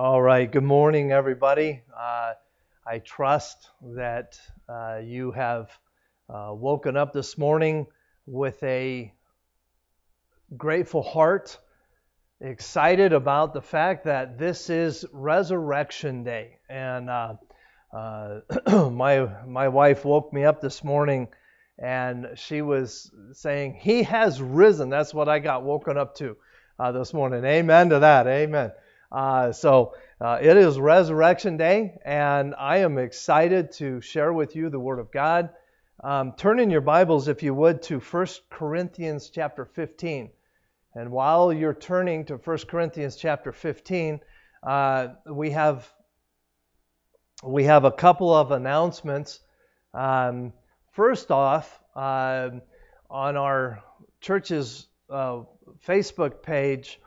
All right, good morning, everybody. Uh, I trust that uh, you have uh, woken up this morning with a grateful heart, excited about the fact that this is Resurrection Day. And uh, uh, my my wife woke me up this morning, and she was saying, "He has risen." That's what I got woken up to uh, this morning. Amen to that. Amen. Uh, so uh, it is Resurrection Day, and I am excited to share with you the Word of God. Um, turn in your Bibles, if you would, to 1 Corinthians chapter 15. And while you're turning to 1 Corinthians chapter 15, uh, we have we have a couple of announcements. Um, first off, uh, on our church's uh, Facebook page,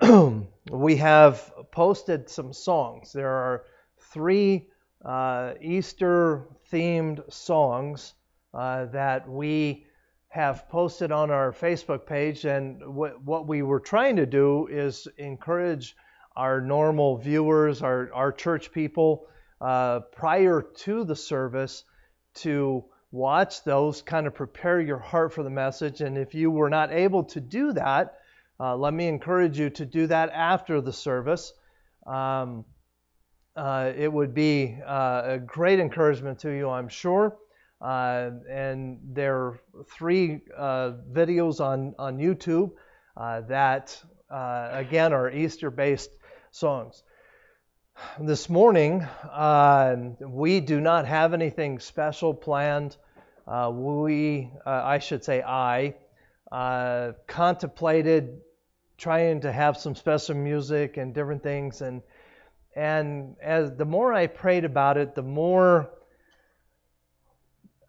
we have posted some songs. There are three uh, Easter themed songs uh, that we have posted on our Facebook page. And w- what we were trying to do is encourage our normal viewers, our, our church people, uh, prior to the service to watch those, kind of prepare your heart for the message. And if you were not able to do that, uh, let me encourage you to do that after the service. Um, uh, it would be uh, a great encouragement to you, I'm sure. Uh, and there are three uh, videos on, on YouTube uh, that, again, are Easter based songs. This morning, we do not have anything special planned. we, I should say, I, contemplated trying to have some special music and different things and and as the more I prayed about it, the more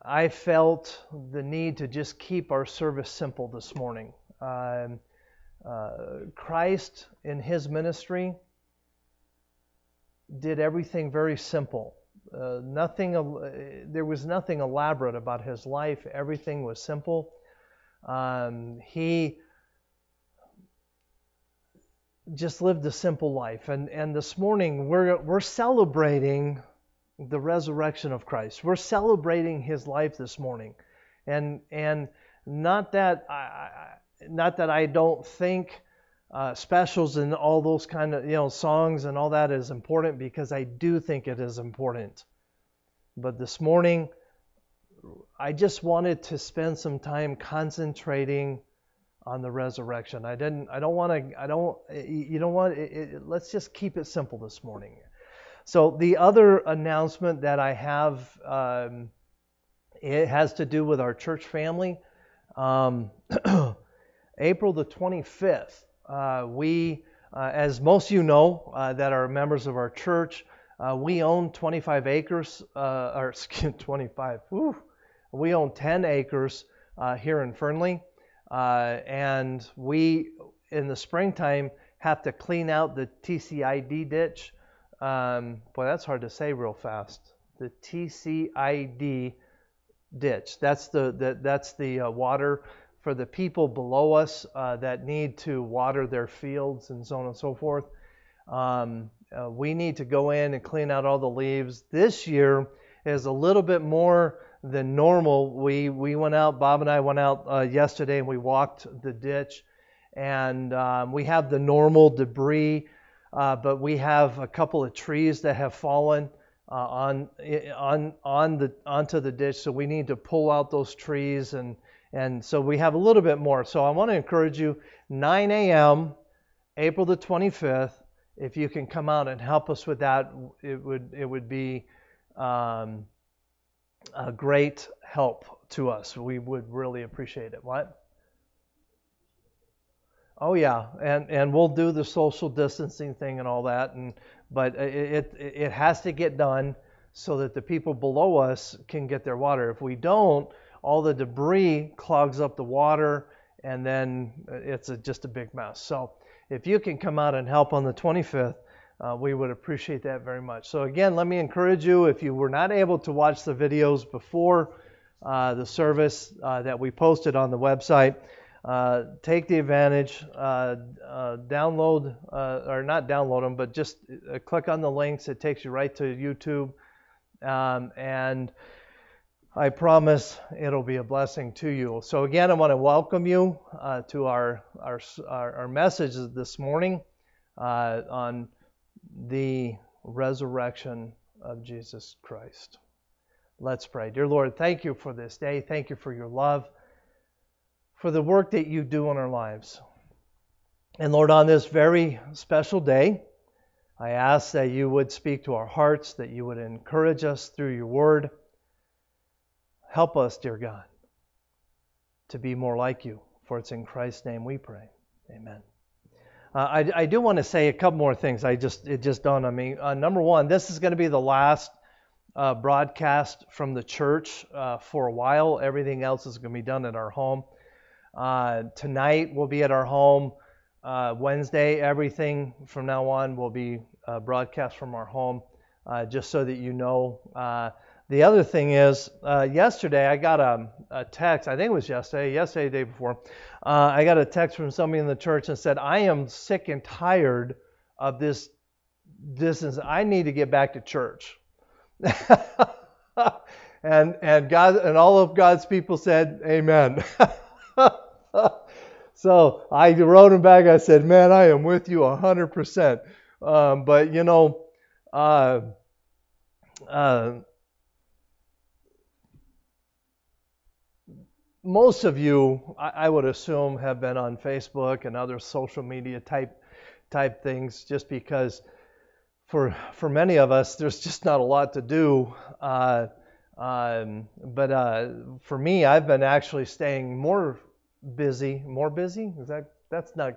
I felt the need to just keep our service simple this morning. Uh, uh, Christ in His ministry did everything very simple. Uh, nothing. There was nothing elaborate about His life. Everything was simple. Um, he just lived a simple life. And, and this morning, we're, we're celebrating the resurrection of Christ. We're celebrating his life this morning. And, and not, that I, not that I don't think uh, specials and all those kind of you know songs and all that is important because I do think it is important. But this morning, I just wanted to spend some time concentrating on the resurrection. I didn't. I don't want to. I don't. You don't want. It, it, let's just keep it simple this morning. So the other announcement that I have, um, it has to do with our church family. Um, April the 25th, uh, we, uh, as most of you know, uh, that are members of our church, uh, we own 25 acres, uh, or excuse 25. Whew, we own 10 acres uh, here in Fernley. Uh, and we, in the springtime, have to clean out the TCID ditch. Um, boy, that's hard to say real fast. The TCID ditch. That's the, the that's the uh, water for the people below us uh, that need to water their fields and so on and so forth. Um, uh, we need to go in and clean out all the leaves. This year is a little bit more than normal. We we went out. Bob and I went out uh, yesterday and we walked the ditch, and um, we have the normal debris, uh, but we have a couple of trees that have fallen uh, on on on the onto the ditch. So we need to pull out those trees and and so we have a little bit more. So I want to encourage you. 9 a.m. April the 25th. If you can come out and help us with that, it would it would be. Um, a great help to us. We would really appreciate it. What? Oh yeah, and and we'll do the social distancing thing and all that, and but it it, it has to get done so that the people below us can get their water. If we don't, all the debris clogs up the water, and then it's a, just a big mess. So if you can come out and help on the 25th, uh, we would appreciate that very much. So, again, let me encourage you if you were not able to watch the videos before uh, the service uh, that we posted on the website, uh, take the advantage, uh, uh, download, or not download them, but just click on the links. It takes you right to YouTube. Um, and I promise it'll be a blessing to you. So, again, I want to welcome you to our, our, our, our message this morning on the resurrection of Jesus Christ. Let's pray. Dear Lord, thank you for this day. Thank you for your love for the work that you do in our lives. And Lord, on this very special day, I ask that you would speak to our hearts, that you would encourage us through your word. Help us, dear God, to be more like you. For it's in Christ's name we pray. Amen. Uh, I, I, do want to say a couple more things. I just it just dawned on me. Uh, number one, this is going to be the last uh, broadcast from the church uh, for a while. Everything else is going to be done at our home. Uh, tonight we'll be at our home. Uh, Wednesday, everything from now on will be broadcast from our home, just so that you know. The other thing is, yesterday I got a, a, text, I think it was yesterday, yesterday, the day before, I got a text from somebody in the church and said, I am sick and tired of this distance. I need to get back to church. and and God and all of God's people said, Amen. so I wrote him back. I said, "Man, I am with you hundred um, percent." But you know, uh, uh, most of you, I, would assume, have been on Facebook and other social media type type things, just because for for many of us, there's just not a lot to do. Uh, um, but uh, for me, I've been actually staying more busy, more busy. Is that that's not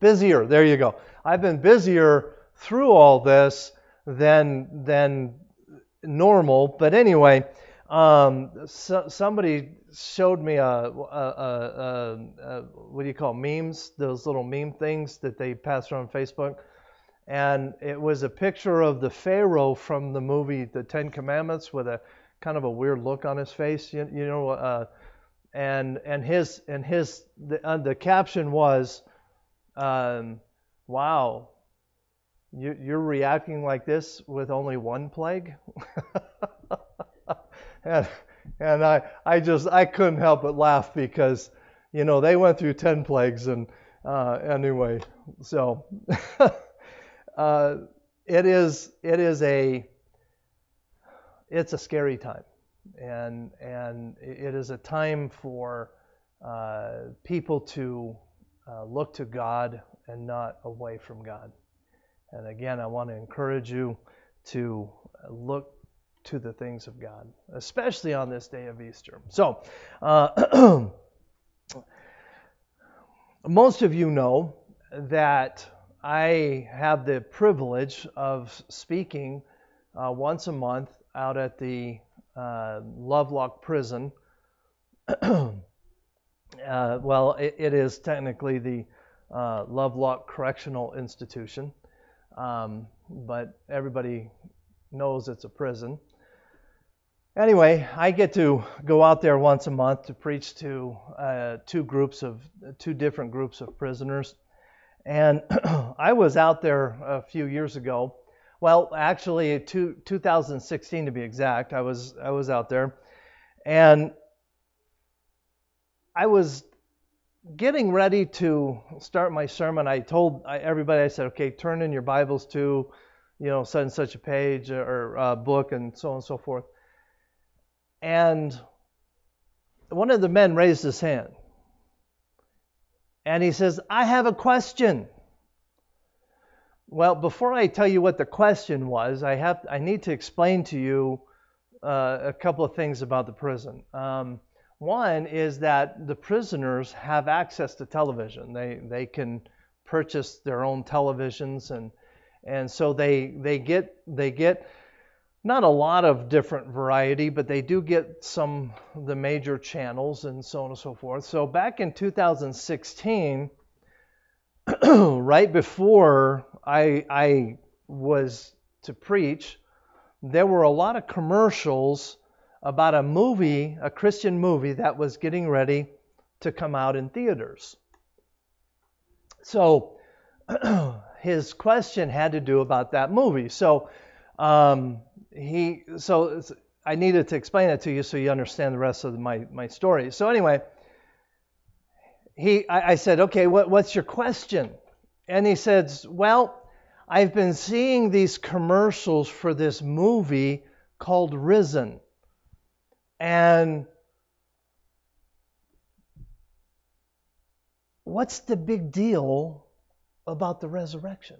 busier? There you go. I've been busier through all this than than normal. But anyway, um, so, somebody showed me a, a, a, a, what do you call memes? Those little meme things that they pass around Facebook. And it was a picture of the Pharaoh from the movie The Ten Commandments with a kind of a weird look on his face. You, you know, uh, and and his and his the, uh, the caption was, um, "Wow, you, you're reacting like this with only one plague." and and I I just I couldn't help but laugh because you know they went through ten plagues and uh, anyway so uh, it is it is a it's a scary time and and it is a time for uh, people to uh, look to God and not away from God. And again, I want to encourage you to look to the things of God, especially on this day of Easter. So, uh, most of you know that I have the privilege of speaking uh, once a month out at the uh, Lovelock Prison. uh, well, it, it is technically the uh, Lovelock Correctional Institution, um, but everybody knows it's a prison. Anyway, I get to go out there once a month to preach to uh, two groups of two different groups of prisoners, and I was out there a few years ago well, actually, two, 2016 to be exact, I was I was out there, and I was getting ready to start my sermon. I told everybody, I said, okay, turn in your Bibles to, you know, such and such a page or a book, and so on and so forth. And one of the men raised his hand, and he says, I have a question. Well, before I tell you what the question was, I have I need to explain to you uh, a couple of things about the prison. Um, one is that the prisoners have access to television. They they can purchase their own televisions and and so they they get they get not a lot of different variety, but they do get some the major channels and so on and so forth. So back in 2016, right before I, I was to preach, there were a lot of commercials about a movie, a Christian movie that was getting ready to come out in theaters. So his question had to do about that movie. So um, he so I needed to explain it to you so you understand the rest of my my story. So anyway, he I, I said, okay, what, what's your question? And he says, well, I've been seeing these commercials for this movie called Risen. And what's the big deal about the resurrection?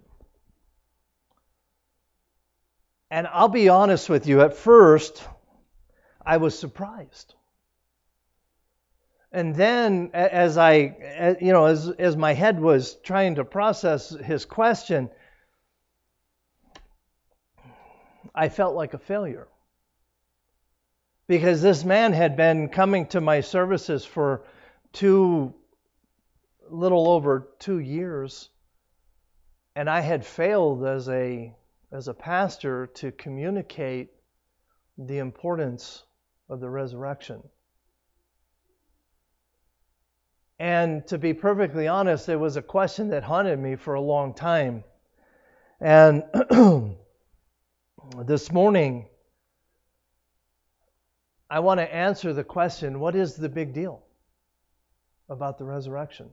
And I'll be honest with you, at first, I was surprised. And then, as I, you know, as, as my head was trying to process his question, I felt like a failure. Because this man had been coming to my services for two, little over two years, and I had failed as a, as a pastor to communicate the importance of the resurrection. And to be perfectly honest, it was a question that haunted me for a long time. And this morning, I want to answer the question what is the big deal about the resurrection?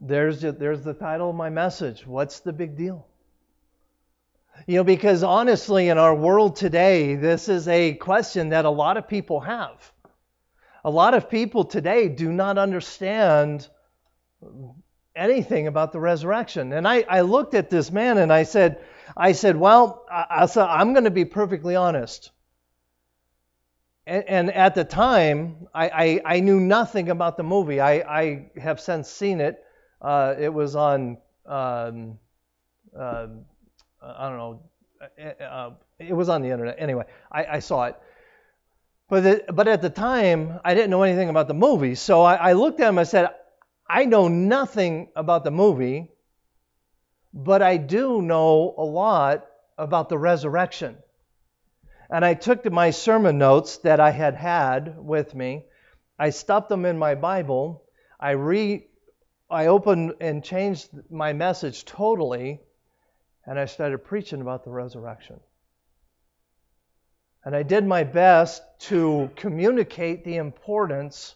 There's, there's the title of my message. What's the big deal? You know, because honestly, in our world today, this is a question that a lot of people have. A lot of people today do not understand anything about the resurrection. And I, I looked at this man and I said, I said, well, I, I am going to be perfectly honest. And, and at the time, I, I, I, knew nothing about the movie. I, I have since seen it. Uh, it was on, um, uh, I don't know, uh, uh, it was on the internet. Anyway, I, I saw it. But, the, but at the time, I didn't know anything about the movie. So I, I looked at him I said, I know nothing about the movie, but I do know a lot about the resurrection. And I took my sermon notes that I had had with me, I stuffed them in my Bible, I re I opened and changed my message totally, and I started preaching about the resurrection. And I did my best to communicate the importance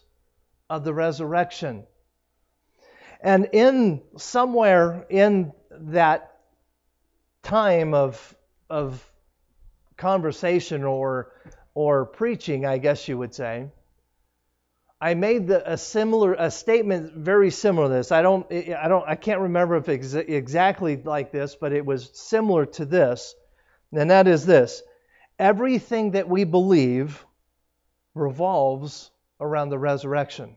of the resurrection. And in somewhere in that time of, of conversation or, or preaching, I guess you would say, I made the, a similar a statement very similar to this. I don't I don't I can't remember if exactly like this, but it was similar to this. And that is this everything that we believe revolves around the resurrection.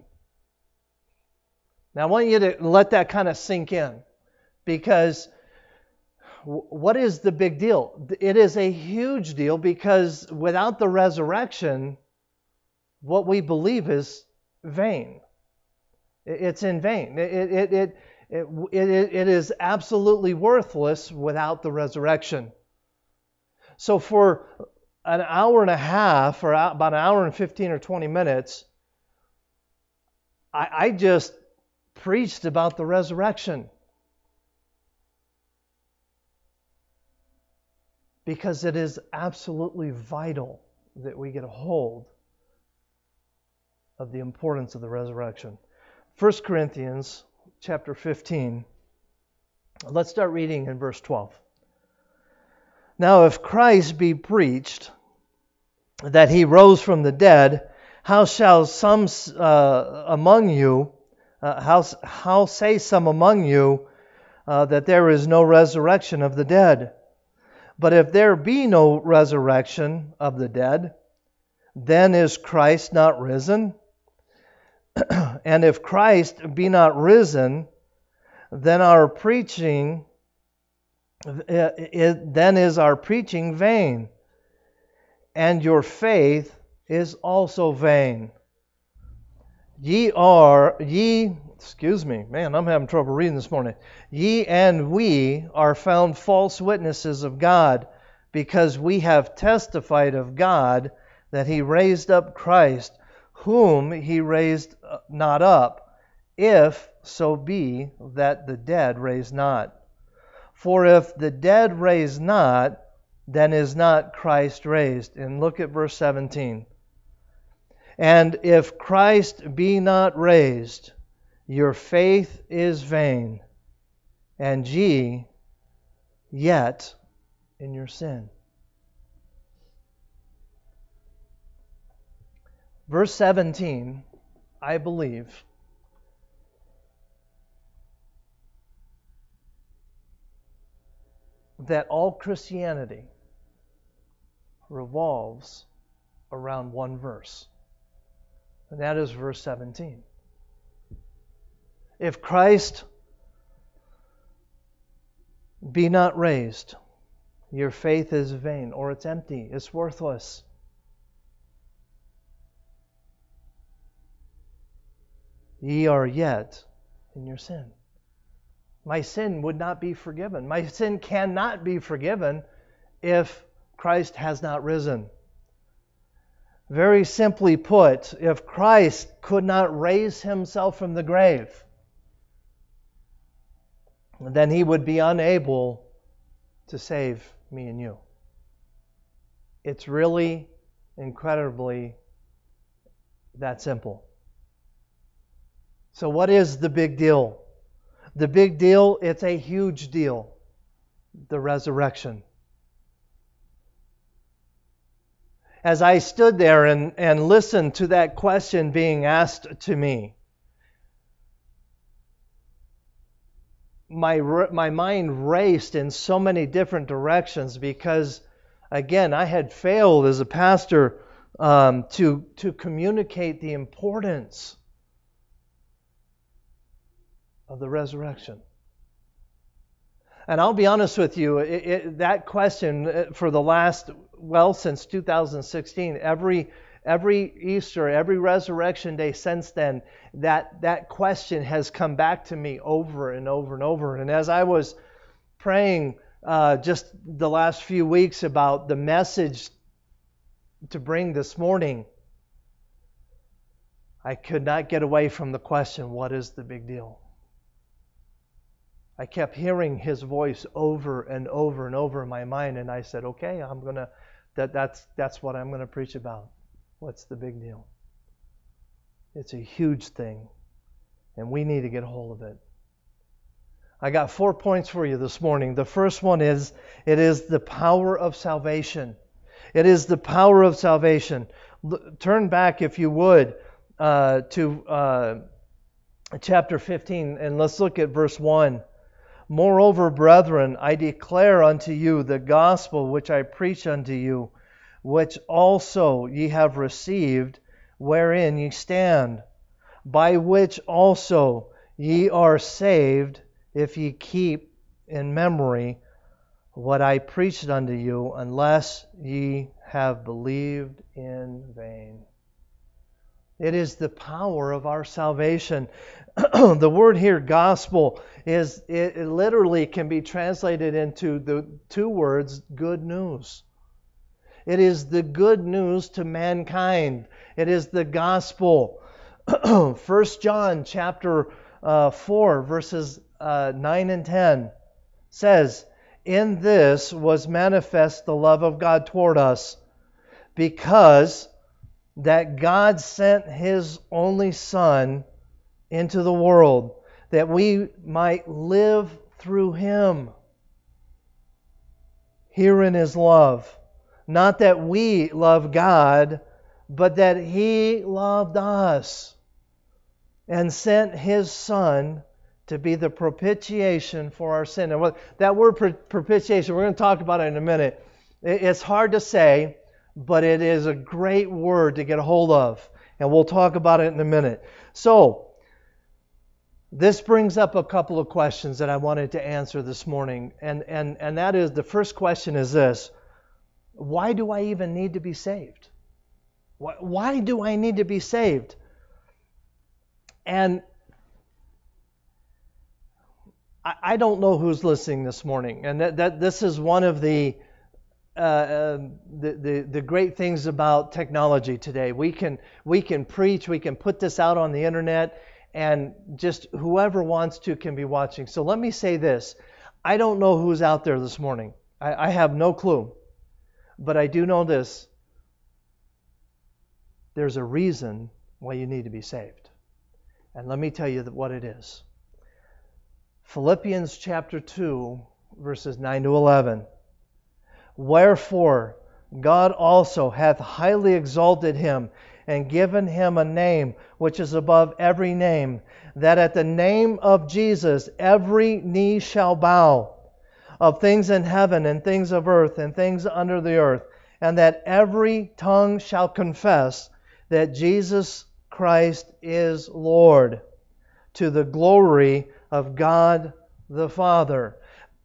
Now, I want you to let that kind of sink in because what is the big deal? It is a huge deal because without the resurrection, what we believe is vain. It's in vain. It, it, it, it, it, is absolutely worthless without the resurrection. So for an hour and a half, or about an hour and 15 or 20 minutes, I, I just preached about the resurrection. Because it is absolutely vital that we get a hold of the importance of the resurrection. 1 Corinthians chapter 15. Let's start reading in verse 12. Now, if Christ be preached that he rose from the dead, how shall some uh, among you, uh, how, how say some among you uh, that there is no resurrection of the dead? But if there be no resurrection of the dead, then is Christ not risen? and if Christ be not risen, then our preaching then is our preaching vain, and your faith is also vain. Ye are, ye, excuse me, man, I'm having trouble reading this morning. Ye and we are found false witnesses of God, because we have testified of God that he raised up Christ, whom he raised uh, not up, if so be that the dead raise not. For if the dead raise not, then is not Christ raised. And look at verse 17. And if Christ be not raised, your faith is vain, and ye yet in your sin. Verse 17, I believe, that all Christianity revolves around one verse, and that is verse 17. If Christ be not raised, your faith is vain, or it's empty, it's worthless. Ye are yet in your sin. My sin would not be forgiven. My sin cannot be forgiven if Christ has not risen. Very simply put, if Christ could not raise himself from the grave, then he would be unable to save me and you. It's really incredibly that simple. So, what is the big deal? The big deal, it's a huge deal the resurrection. As I stood there and, and listened to that question being asked to me, my my mind raced in so many different directions because again I had failed as a pastor um, to to communicate the importance of the resurrection. And I'll be honest with you, it, it, that question uh, for the last well since 2016, every every Easter, every resurrection day since then, that, that question has come back to me over and over and over. And as I was praying uh, just the last few weeks about the message to bring this morning, I could not get away from the question what is the big deal? I kept hearing his voice over and over and over in my mind, and I said, okay, I'm to. That, that's, that's what I'm to preach about. What's the big deal? It's a huge thing, and we need to get a hold of it. I got four points for you this morning. The first one is it is the power of salvation. It is the power of salvation. Turn back, if you would, uh, to uh, chapter 15, and let's look at verse 1. Moreover, brethren, I declare unto you the gospel which I preach unto you which also ye have received, wherein ye stand, by which also ye are saved, if ye keep in memory what I preached unto you, unless ye have believed in vain. It is the power of our salvation. the word here, gospel, is it, it literally can be translated into the two words, good news. It is the good news to mankind. It is the gospel. 1 John chapter uh, 4 verses uh, 9 and 10 says, "In this was manifest the love of God toward us, because that God sent his only son into the world that we might live through him. Herein is love not that we love God, but that He loved us and sent His Son to be the propitiation for our sin. And that word propitiation, we're going to talk about it in a minute. It's hard to say, but it is a great word to get a hold of. And we'll talk about it in a minute. So, this brings up a couple of questions that I wanted to answer this morning. And, and, and that is the first question is this why do I even need to be saved? Why, why do I need to be saved? And I, I don't know who's listening this morning, and that, that this is one of the uh, the, the, the great things about technology today. We can, we can preach, we can put this out on the internet, and just whoever wants to can be watching. So let me say this I don't know who's out there this morning, I, I have no clue. But I do know this there's a reason why you need to be saved. And let me tell you what it is. Philippians chapter 2, verses 9 to 11. Wherefore, God also hath highly exalted him and given him a name which is above every name, that at the name of Jesus every knee shall bow, of things in heaven and things of earth and things under the earth, and that every tongue shall confess that Jesus Christ is Lord, to the glory of God the Father.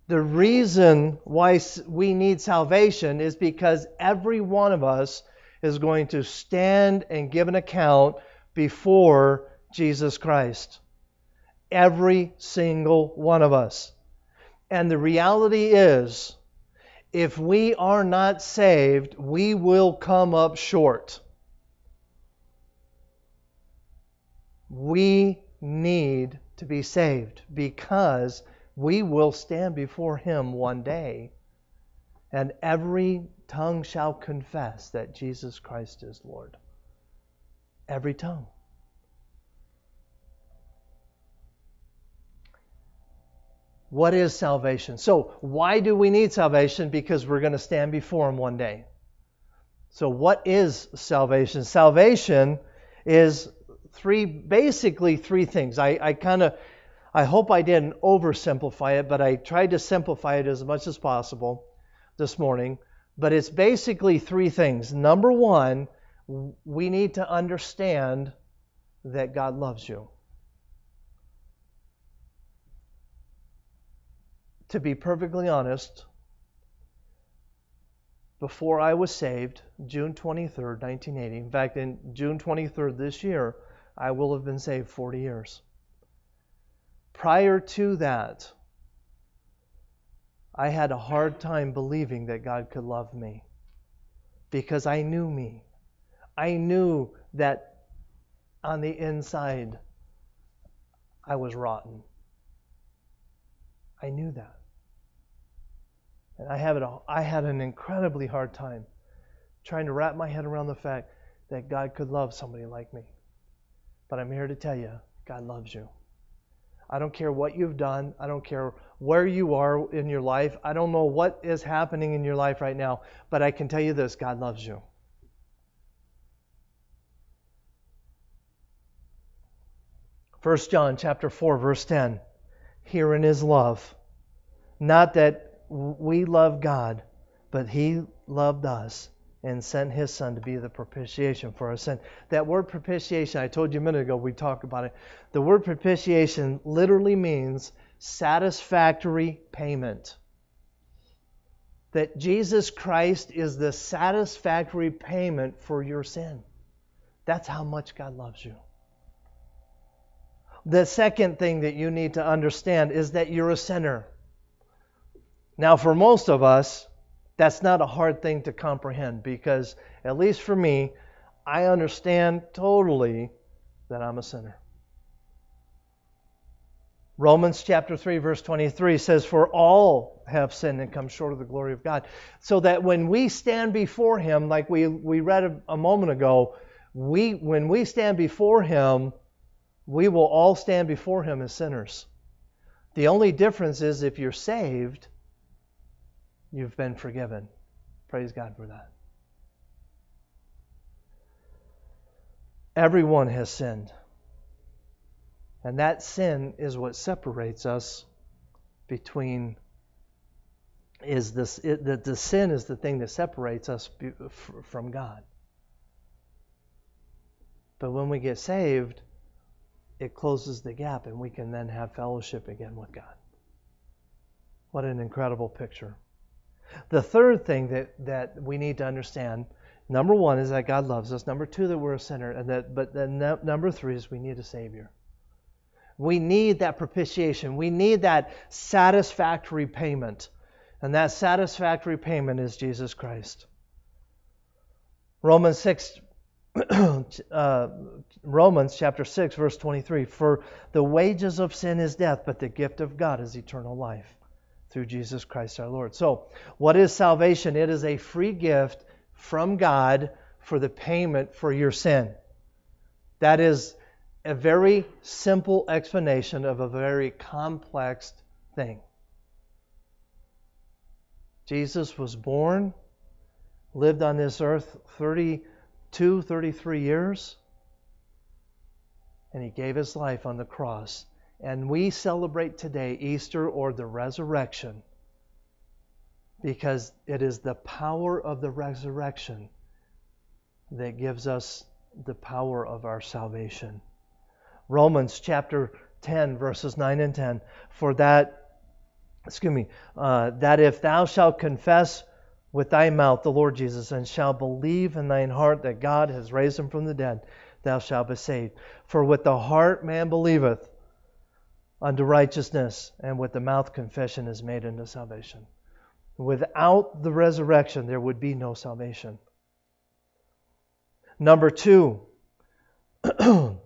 The reason why we need salvation is because every one of us is going to stand and give an account before Jesus Christ. Every single one of us. And the reality is, if we are not saved, we will come up short. We need to be saved because we will stand before Him one day, and every tongue shall confess that Jesus Christ is Lord. Every tongue. What is salvation? So, why do we need salvation? Because we're going to stand before Him one day. So, what is salvation? Salvation is three, basically three things. I, I kind of I hope I didn't oversimplify it, but I tried to simplify it as much as possible this morning. But it's basically three things. Number one, we need to understand that God loves you. To be perfectly honest, before I was saved, June 23rd, 1980, in fact, in June 23rd this year, I will have been saved 40 years. Prior to that, I had a hard time believing that God could love me because I knew me. I knew that on the inside I was rotten. I knew that. And I, have it, I had an incredibly hard time trying to wrap my head around the fact that God could love somebody like me. But I'm here to tell you, God loves you. I don't care what you've done. I don't care where you are in your life. I don't know what is happening in your life right now, but I can tell you this God loves you. First John chapter 4 verse 10 Herein is love not that we love God but he loved us and sent his son to be the propitiation for our sin. That word propitiation, I told you a minute ago, we talked about it. The word propitiation literally means satisfactory payment. That Jesus Christ is the satisfactory payment for your sin. That's how much God loves you. The second thing that you need to understand is that you're a sinner. Now, for most of us, that's not a hard thing to comprehend because, at least for me, I understand totally that I'm a sinner. Romans chapter 3 verse 23 says for all have sinned and come short of the glory of God. So that when we stand before him like we we read a, a moment ago, we when we stand before him, we will all stand before him as sinners. The only difference is if you're saved, You've been forgiven. Praise God for that. Everyone has sinned. And that sin is what separates us between is this it, the, the sin is the thing that separates us from God. But when we get saved, it closes the gap and we can then have fellowship again with God. What an incredible picture. The third thing that, that we need to understand number one is that God loves us. Number two, that we're a sinner. And that, but then number three is we need a Savior. We need that propitiation. We need that satisfactory payment. And that satisfactory payment is Jesus Christ. Romans 6 uh, Romans chapter 6 verse 23 for the wages of sin is death but the gift of God is eternal life through Jesus Christ our Lord. So, what is salvation? It is a free gift from God for the payment for your sin. That is a very simple explanation of a very complex thing. Jesus was born, lived on this earth 32, 33 years, and he gave his life on the cross. And we celebrate today Easter or the resurrection because it is the power of the resurrection that gives us the power of our salvation. Romans chapter 10, verses 9 and 10. For that, excuse me, uh, that if thou shalt confess with thy mouth the Lord Jesus and shalt believe in thine heart that God has raised him from the dead, thou shalt be saved. For with the heart man believeth unto righteousness, and with the mouth confession is made unto salvation. Without the resurrection, there would be no salvation. Number two, it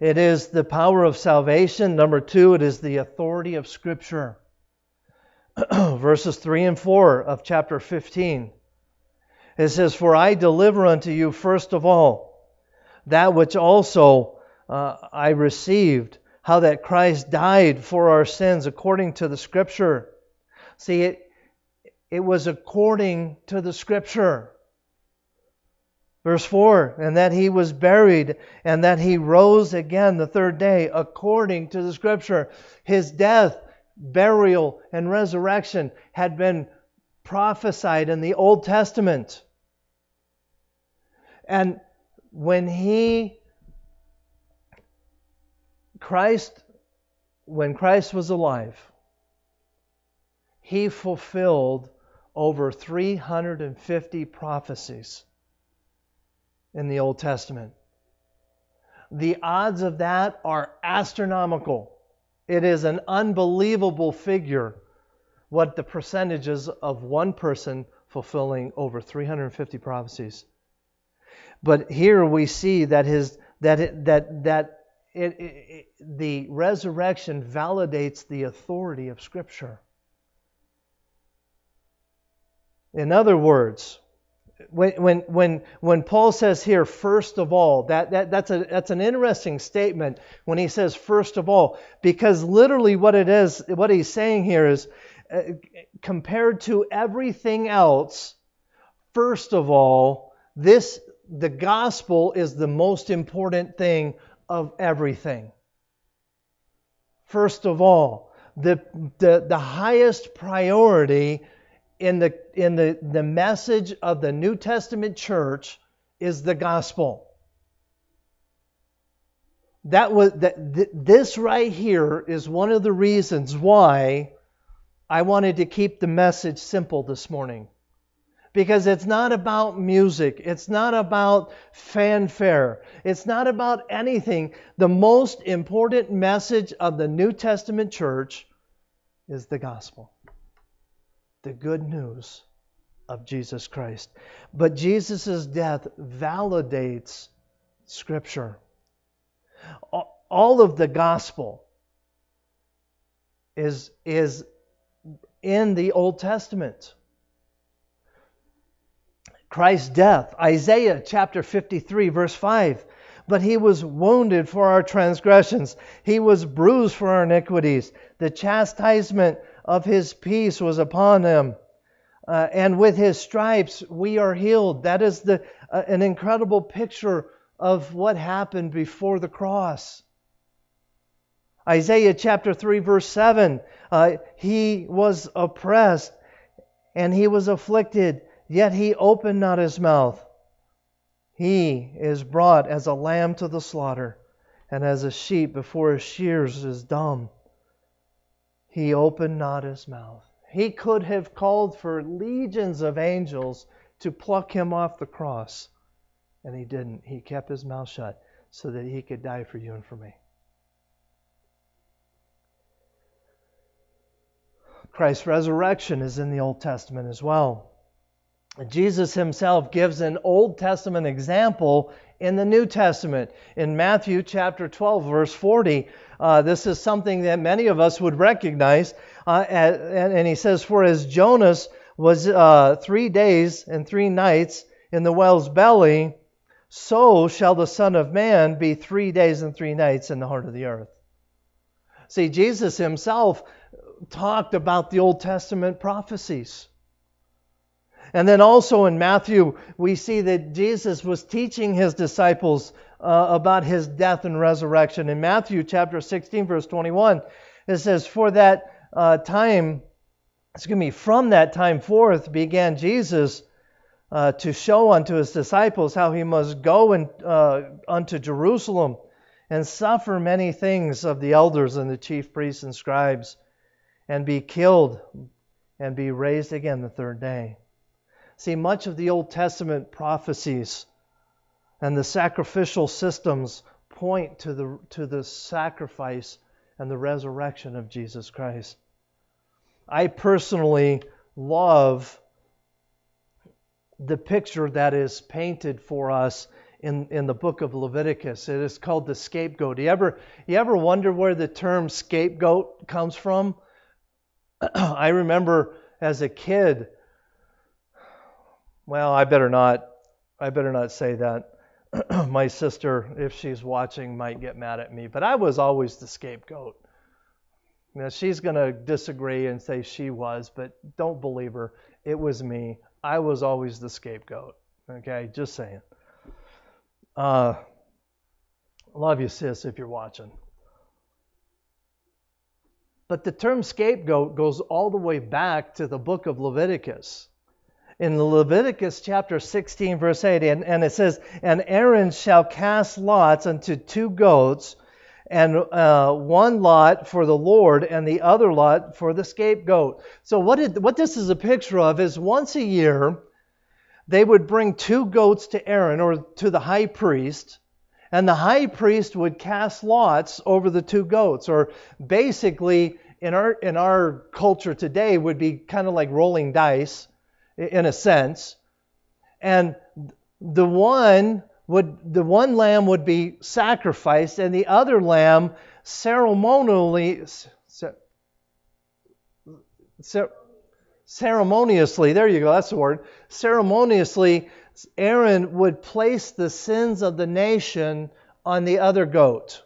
is the power of salvation. Number two, it is the authority of Scripture. Verses 3 and 4 of chapter 15. It says, For I deliver unto you first of all that which also uh, I received, how that Christ died for our sins according to the Scripture. See, it, it was according to the Scripture. Verse 4 And that he was buried, and that he rose again the third day, according to the Scripture. His death, burial, and resurrection had been prophesied in the Old Testament. And when he, Christ, when Christ was alive, he fulfilled over 350 prophecies in the Old Testament. The odds of that are astronomical. It is an unbelievable figure what the percentages of one person fulfilling over 350 prophecies. But here we see that his that that that it, it, the resurrection validates the authority of Scripture. In other words, when, when, when, when Paul says here, first of all, that, that, that's, a, that's an interesting statement when he says first of all, because literally what it is, what he's saying here is, uh, compared to everything else, first of all, this, the gospel is the most important thing of everything. First of all, the, the, the highest priority in the in the, the message of the New Testament church is the gospel. That was that th- this right here is one of the reasons why I wanted to keep the message simple this morning. Because it's not about music, it's not about fanfare, it's not about anything. The most important message of the New Testament church is the gospel the good news of Jesus Christ. But Jesus' death validates Scripture. All of the gospel is, is in the Old Testament. Christ's death, Isaiah chapter 53, verse 5. But he was wounded for our transgressions, he was bruised for our iniquities. The chastisement of his peace was upon him. Uh, and with his stripes we are healed. That is the, uh, an incredible picture of what happened before the cross. Isaiah chapter 3, verse 7 uh, He was oppressed and he was afflicted, yet he opened not his mouth. He is brought as a lamb to the slaughter, and as a sheep before his shears is dumb he opened not his mouth. He could have called for legions of angels to pluck him off the cross, and he didn't. He kept his mouth shut so that he could die for you and for me. Christ's resurrection is in the Old Testament as well. Jesus himself gives an Old Testament example in the New Testament. In Matthew chapter 12, verse 40, uh, this is something that many of us would recognize. Uh, and, and, he says, For as Jonas was uh, three days and three nights in the whale's belly, so shall the Son of Man be three days and three nights in the heart of the earth. See, Jesus himself talked about the Old Testament prophecies. And then also in Matthew, we see that Jesus was teaching his disciples uh, about his death and resurrection. In Matthew chapter 16, verse 21, it says, For that uh, time, excuse me, from that time forth began Jesus uh, to show unto his disciples how he must go in, uh, unto Jerusalem and suffer many things of the elders and the chief priests and scribes, and be killed and be raised again the third day. See, much of the Old Testament prophecies and the sacrificial systems point to the, to the sacrifice and the resurrection of Jesus Christ. I personally love the picture that is painted for us in, in the book of Leviticus. It is called the scapegoat. You ever, you ever wonder where the term scapegoat comes from? I remember as a kid, well, I better not. I better not say that. My sister, if she's watching, might get mad at me. But I was always the scapegoat. Now she's going to disagree and say she was, but don't believe her. It was me. I was always the scapegoat. Okay, just saying. Uh, love you, sis, if you're watching. But the term scapegoat goes all the way back to the book of Leviticus in Leviticus chapter 16, verse 8, and, and it says, And Aaron shall cast lots unto two goats, and uh, one lot for the Lord, and the other lot for the scapegoat. So, what, what this is a picture of is once a year, they would bring two goats to Aaron or to the high priest, and the high priest would cast lots over the two goats, or basically, in our, in our culture today, would be kind of like rolling dice in a sense. And the one would the one lamb would be sacrificed and the other lamb ceremonially ceremoniously there you go that's the word ceremoniously Aaron would place the sins of the nation on the other goat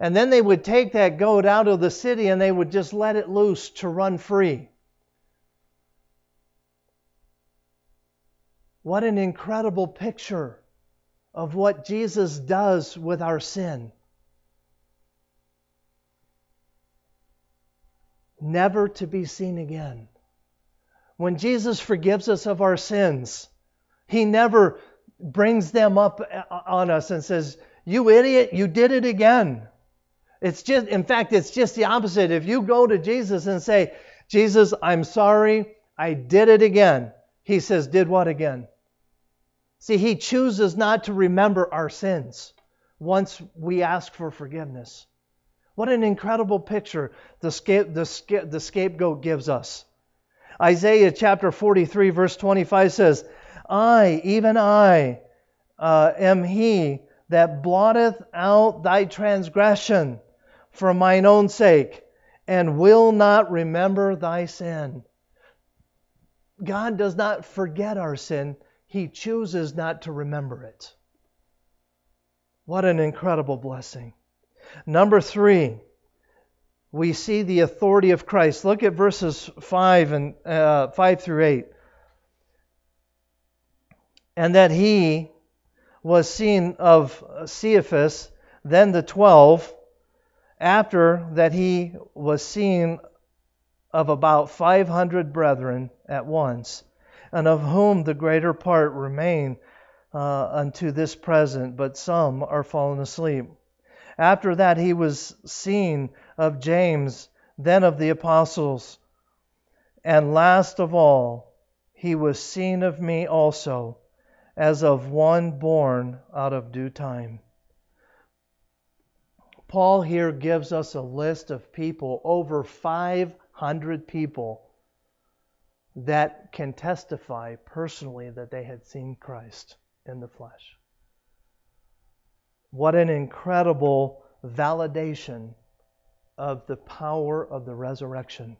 and then they would take that goat out of the city and they would just let it loose to run free What an incredible picture of what Jesus does with our sin. Never to be seen again. When Jesus forgives us of our sins, He never brings them up on us and says, You idiot, you did it again. It's just, in fact, it's just the opposite. If you go to Jesus and say, Jesus, I'm sorry, I did it again, He says, Did what again? See, He chooses not to remember our sins once we ask for forgiveness. What an incredible picture the, scape, the, scape, the scapegoat gives us. Isaiah chapter 43, verse 25 says, I, even I, uh, am he that blotteth out thy transgression for mine own sake, and will not remember thy sin. God does not forget our sin, he chooses not to remember it. What an incredible blessing. Number three, we see the authority of Christ. Look at verses 5 and uh, 5 through 8. And that he was seen of Cephas, then the twelve, after that he was seen of about 500 brethren at once and of whom the greater part remain uh, unto this present, but some are fallen asleep. After that, he was seen of James, then of the apostles. And last of all, he was seen of me also, as of one born out of due time. Paul here gives us a list of people, over 500 people that can testify personally that they had seen Christ in the flesh. What an incredible validation of the power of the resurrection.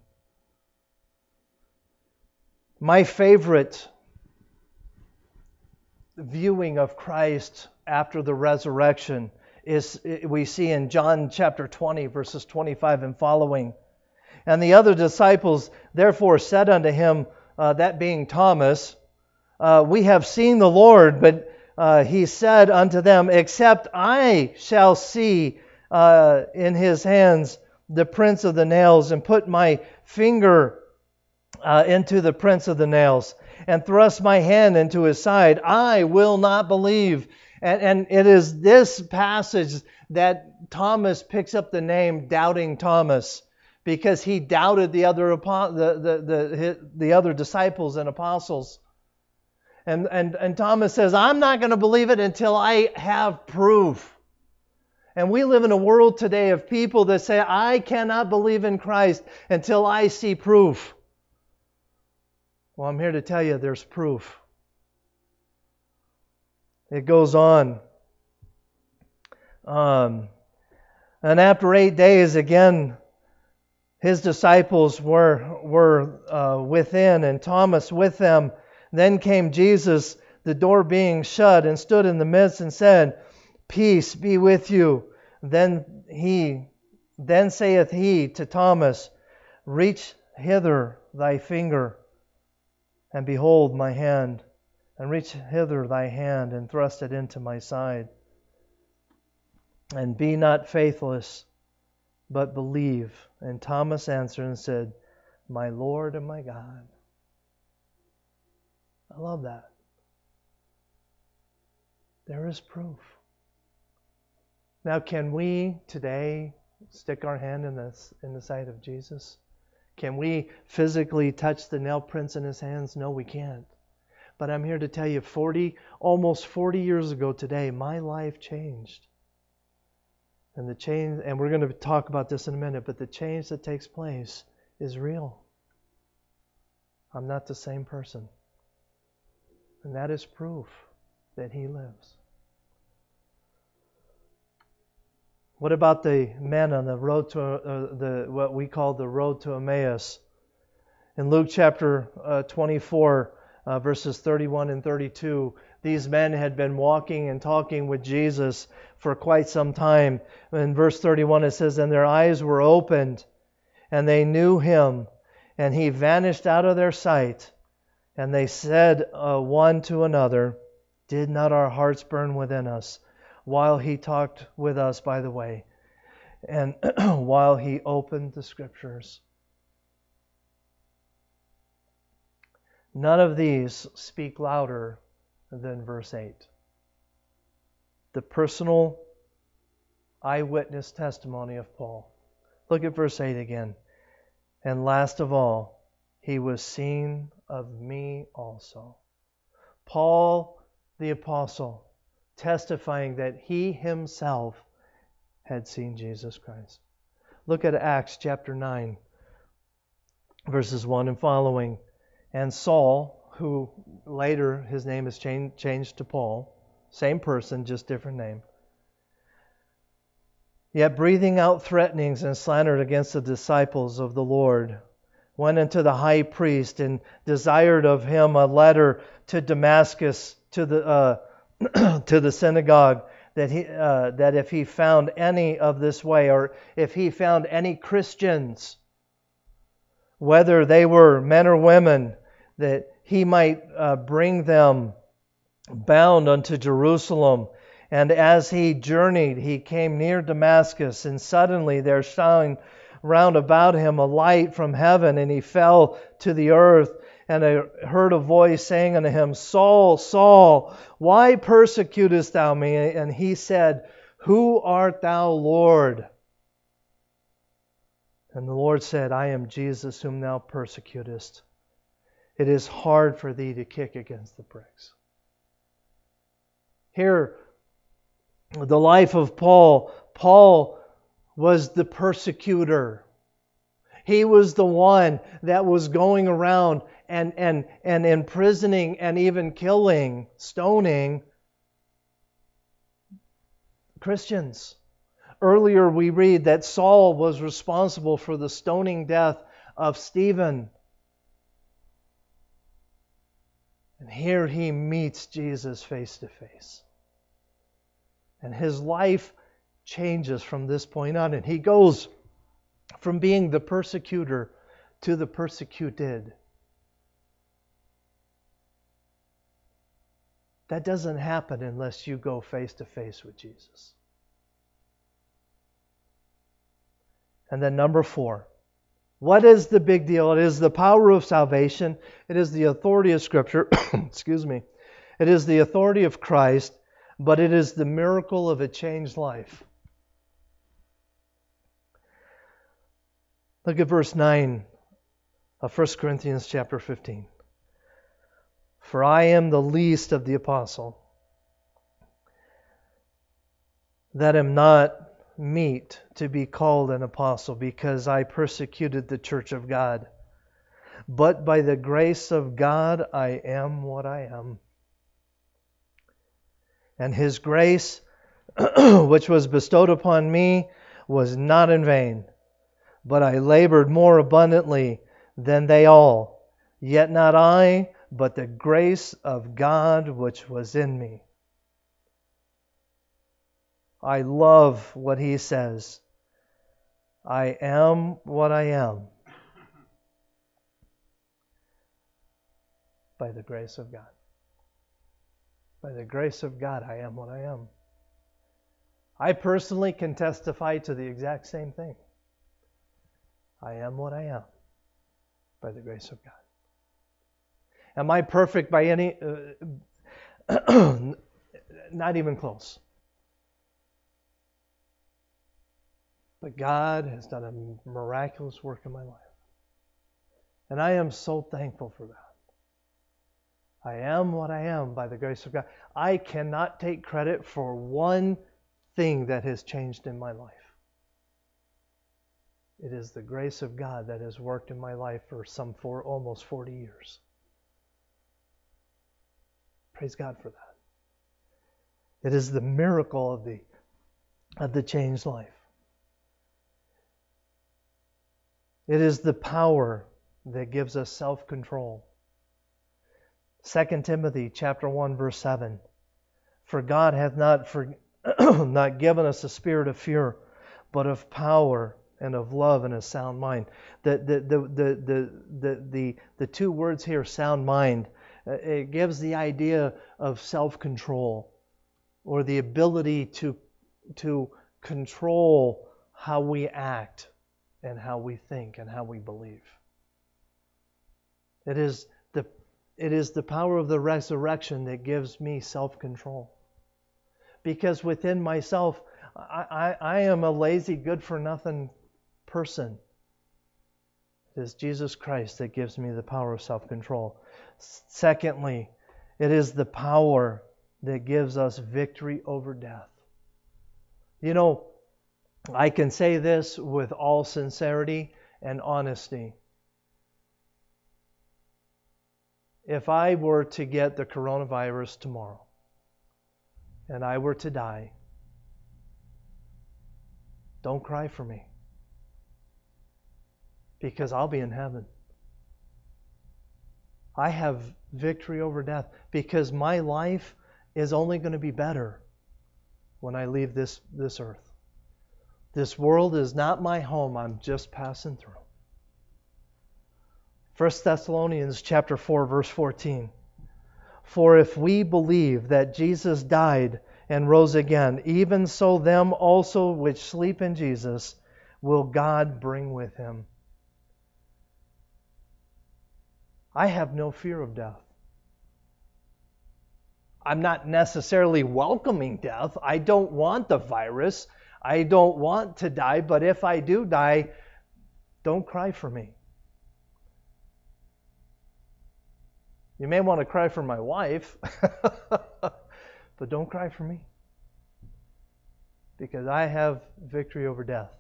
My favorite viewing of Christ after the resurrection is we see in John chapter 20 verses 25 and following. And the other disciples therefore said unto him, uh, that being Thomas, uh, We have seen the Lord, but uh, he said unto them, Except I shall see uh, in his hands the prints of the nails, and put my finger uh, into the prints of the nails, and thrust my hand into his side, I will not believe. And, and it is this passage that Thomas picks up the name Doubting Thomas because he doubted the other, the, the, the, the other disciples and apostles. And, and, and Thomas says, I'm not going to believe it until I have proof. And we live in a world today of people that say, I cannot believe in Christ until I see proof. Well, I'm here to tell you there's proof. It goes on. Um, and after eight days, again, his disciples were, were uh, within, and Thomas with them. Then came Jesus, the door being shut, and stood in the midst and said, Peace be with you. Then he, then saith he to Thomas, Reach hither thy finger, and behold my hand, and reach hither thy hand, and thrust it into my side. And be not faithless, but believe. And Thomas answered and said, My Lord and my God. I love that. There is proof. Now, can we today stick our hand in the, in the side of Jesus? Can we physically touch the nail prints in his hands? No, we can't. But I'm here to tell you 40, almost 40 years ago today, my life changed. And the change, and we're going to talk about this in a minute, but the change that takes place is real. I'm not the same person. And that is proof that He lives. What about the men on the road to uh, the what we call the road to Emmaus? In Luke chapter uh, 24, uh, verses 31 and 32, these men had been walking and talking with Jesus for quite some time. In verse 31, it says, And their eyes were opened, and they knew him, and he vanished out of their sight. And they said uh, one to another, Did not our hearts burn within us while he talked with us by the way, and while he opened the scriptures? None of these speak louder than verse 8. The personal eyewitness testimony of Paul. Look at verse 8 again. And last of all, he was seen of me also. Paul the apostle testifying that he himself had seen Jesus Christ. Look at Acts chapter 9, verses 1 and following. And Saul, who later his name is changed, changed to Paul. Same person, just different name. Yet breathing out threatenings and slander against the disciples of the Lord, went unto the high priest and desired of him a letter to Damascus to the uh, to the synagogue that he uh, that if he found any of this way or if he found any Christians, whether they were men or women, that he might uh, bring them bound unto Jerusalem. And as he journeyed, he came near Damascus, and suddenly there shone round about him a light from heaven, and he fell to the earth. And I heard a voice saying unto him, Saul, Saul, why persecutest thou me? And he said, Who art thou, Lord? And the Lord said, I am Jesus whom thou persecutest it is hard for thee to kick against the pricks. Here, the life of Paul, Paul was the persecutor. He was the one that was going around and, and, and imprisoning and even killing, stoning Christians. Earlier, we read that Saul was responsible for the stoning death of Stephen. And here he meets Jesus face to face. And his life changes from this point on. And he goes from being the persecutor to the persecuted. That doesn't happen unless you go face to face with Jesus. And then, number four, what is the big deal? It is the power of salvation, it is the authority of Scripture, excuse me, it is the authority of Christ, but it is the miracle of a changed life. Look at verse 9 of 1 Corinthians chapter 15. For I am the least of the apostle, that am not meet to be called an apostle, because I persecuted the church of God. But by the grace of God, I am what I am. And his grace, which was bestowed upon me, was not in vain, but I labored more abundantly than they all. Yet not I, but the grace of God which was in me. I love what he says. I am what I am by the grace of God. By the grace of God, I am what I am. I personally can testify to the exact same thing. I am what I am by the grace of God. Am I perfect by any? Uh, not even close. But God has done a miraculous work in my life. And I am so thankful for that. I am what I am by the grace of God. I cannot take credit for one thing that has changed in my life. It is the grace of God that has worked in my life for some four, almost 40 years. Praise God for that. It is the miracle of the, of the changed life. It is the power that gives us self-control. 2 Timothy chapter 1 verse 7. For God hath not for, not given us a spirit of fear, but of power and of love and a sound mind. The, the, the, the, the, the, the, the two words here, sound mind, uh, it gives the idea of self control or the ability to, to control how we act and how we think and how we believe. It is the, it is the power of the resurrection that gives me self control. Because within myself, I, I, I am a lazy, good for nothing person. It is Jesus Christ that gives me the power of self control. Secondly, it is the power that gives us victory over death. You know, I can say this with all sincerity and honesty. If I were to get the coronavirus tomorrow and I were to die, don't cry for me because I'll be in heaven. I have victory over death because my life is only going to be better when I leave this, this earth. This world is not my home, I'm just passing through. 1 Thessalonians chapter 4 verse 14. For if we believe that Jesus died and rose again, even so them also which sleep in Jesus will God bring with him. I have no fear of death. I'm not necessarily welcoming death. I don't want the virus. I don't want to die, but if I do die, don't cry for me. You may want to cry for my wife, but don't cry for me. Because I have victory over death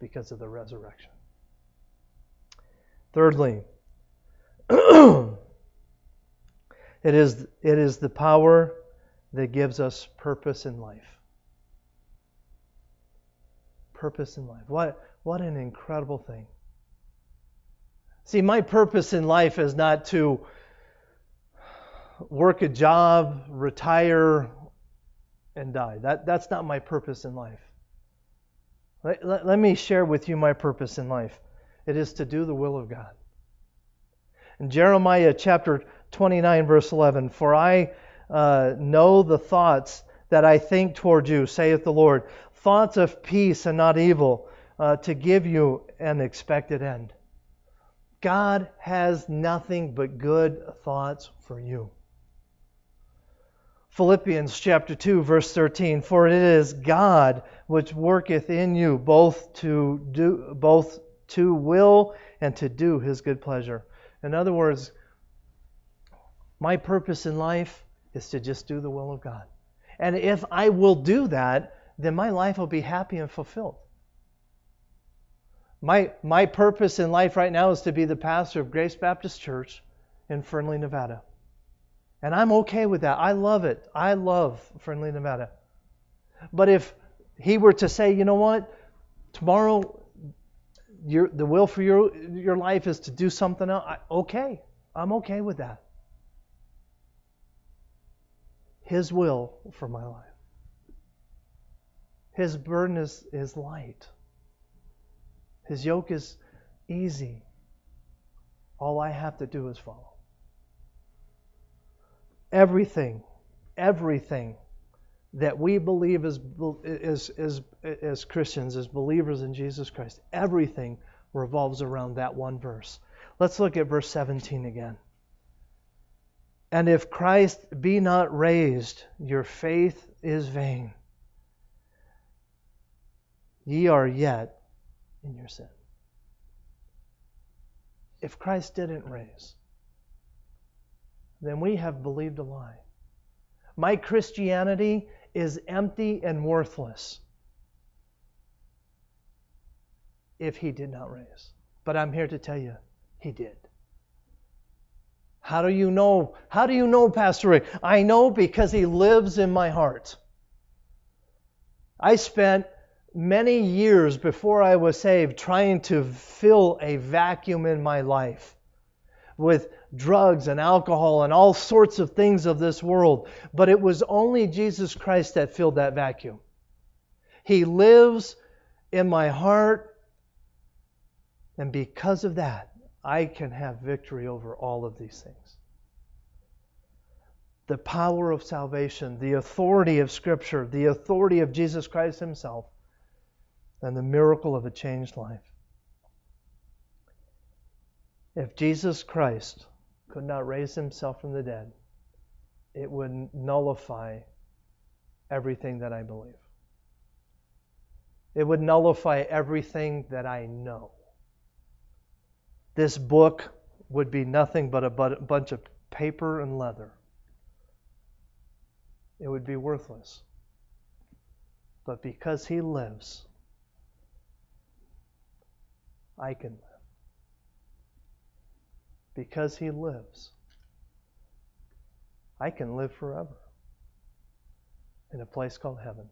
because of the resurrection. Thirdly, it is it is the power that gives us purpose in life. Purpose in life. What what an incredible thing. See, my purpose in life is not to work a job, retire, and die. That, that's not my purpose in life. Let, let, let, me share with you my purpose in life it is to do the will of God. In Jeremiah chapter 29, verse 11, For I uh, know the thoughts that I think toward you, saith the Lord, thoughts of peace and not evil, uh, to give you an expected end. God has nothing but good thoughts for you. Philippians chapter 2 verse 13 for it is God which worketh in you both to do both to will and to do his good pleasure. In other words, my purpose in life is to just do the will of God. And if I will do that, then my life will be happy and fulfilled. My, my purpose in life right now is to be the pastor of Grace Baptist Church in Fernley, Nevada. And I'm okay with that. I love it. I love Fernley, Nevada. But if he were to say, you know what, tomorrow your, the will for your, your life is to do something else, I, okay, I'm okay with that. His will for my life. His burden is, is light. His yoke is easy. All I have to do is follow everything, everything that we believe as, as, as, as Christians, as believers in Jesus Christ, everything revolves around that one verse. Let's look at verse 17 again. And if Christ be not raised, your faith is vain. Ye are yet in your sin. If Christ didn't raise, then we have believed a lie. My Christianity is empty and worthless if he did not raise. But I'm here to tell you, he did. How do you know? How do you know, Pastor Rick? I know because he lives in my heart. I spent many years before I was saved trying to fill a vacuum in my life with drugs and alcohol and all sorts of things of this world. But it was only Jesus Christ that filled that vacuum. He lives in my heart, and because of that, I can have victory over all of these things. The power of salvation, the authority of Scripture, the authority of Jesus Christ Himself, and the miracle of a changed life. If Jesus Christ could not raise himself from the dead, it would nullify everything that I believe. It would nullify everything that I know. This book would be nothing but a bunch of paper and leather. It would be worthless. But because he lives, I can live because he lives, I can live forever in a place called heaven.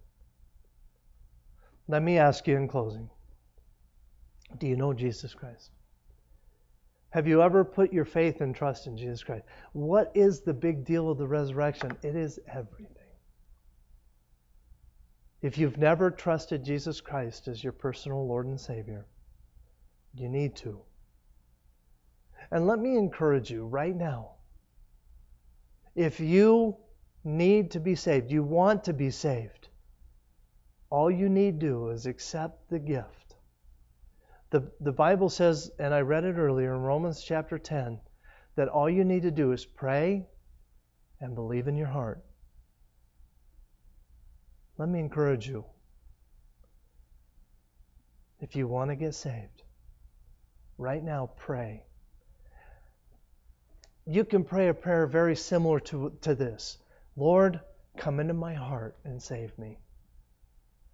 Let me ask you in closing Do you know Jesus Christ? Have you ever put your faith and trust in Jesus Christ? What is the big deal of the resurrection? It is everything. If you've never trusted Jesus Christ as your personal Lord and Savior, you need to. And let me encourage you right now. If you need to be saved, you want to be saved, all you need to do is accept the gift. The, the Bible says, and I read it earlier in Romans chapter 10, that all you need to do is pray and believe in your heart. Let me encourage you. If you want to get saved, right now pray you can pray a prayer very similar to, to this Lord, come into my heart and save me.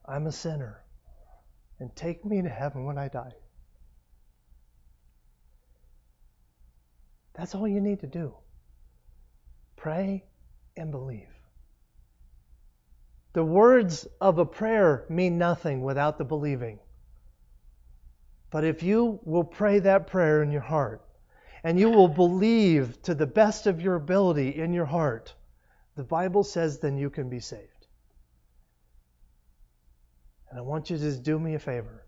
I'm a sinner, and take me to heaven when I die. That's all you need to do. Pray and believe. The words of a prayer mean nothing without the believing. But if you will pray that prayer in your heart, and you will believe to the best of your ability in your heart, the Bible says then you can be saved. And I want you to just do me a favor.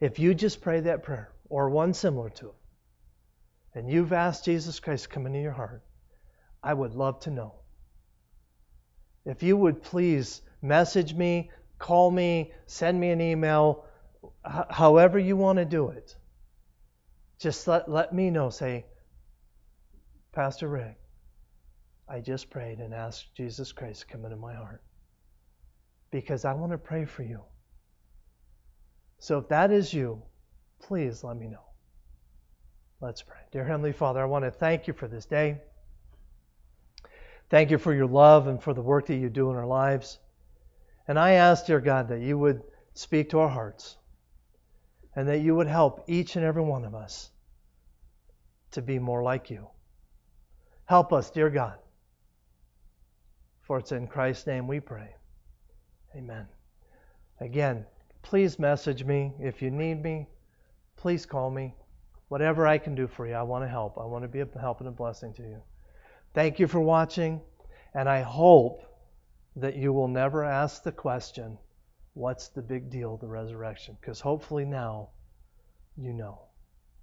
If you just pray that prayer, or one similar to it, and you've asked Jesus Christ to come into your heart, I would love to know. If you would please message me, call me, send me an email, however you want to do it. Just let, let me know. Say, Pastor Rick, I just prayed and asked Jesus Christ to come into my heart because I want to pray for you. So if that is you, please let me know. Let's pray. Dear Heavenly Father, I want to thank you for this day. Thank you for your love and for the work that you do in our lives. And I ask, dear God, that you would speak to our hearts and that you would help each and every one of us to be more like you. Help us, dear God. For it's in Christ's name we pray. Amen. Again, please message me if you need me. Please call me. Whatever I can do for you, I want to help. I want to be a help and a blessing to you. Thank you for watching, and I hope that you will never ask the question, What's the big deal, the resurrection? Because hopefully now you know.